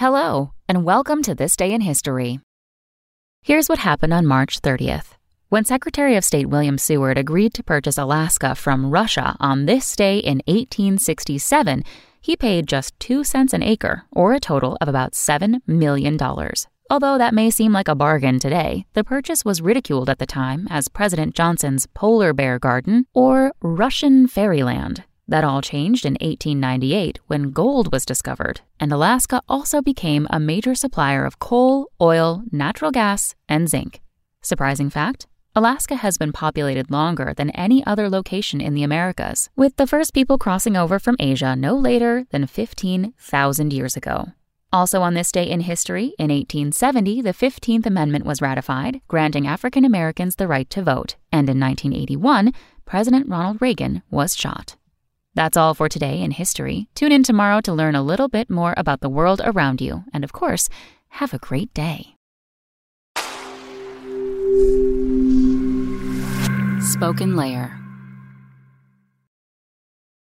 Hello, and welcome to This Day in History. Here's what happened on March 30th. When Secretary of State William Seward agreed to purchase Alaska from Russia on this day in 1867, he paid just 2 cents an acre, or a total of about $7 million. Although that may seem like a bargain today, the purchase was ridiculed at the time as President Johnson's Polar Bear Garden or Russian Fairyland. That all changed in 1898 when gold was discovered, and Alaska also became a major supplier of coal, oil, natural gas, and zinc. Surprising fact Alaska has been populated longer than any other location in the Americas, with the first people crossing over from Asia no later than 15,000 years ago. Also, on this day in history, in 1870, the 15th Amendment was ratified, granting African Americans the right to vote, and in 1981, President Ronald Reagan was shot. That's all for today in history. Tune in tomorrow to learn a little bit more about the world around you. And of course, have a great day. SpokenLayer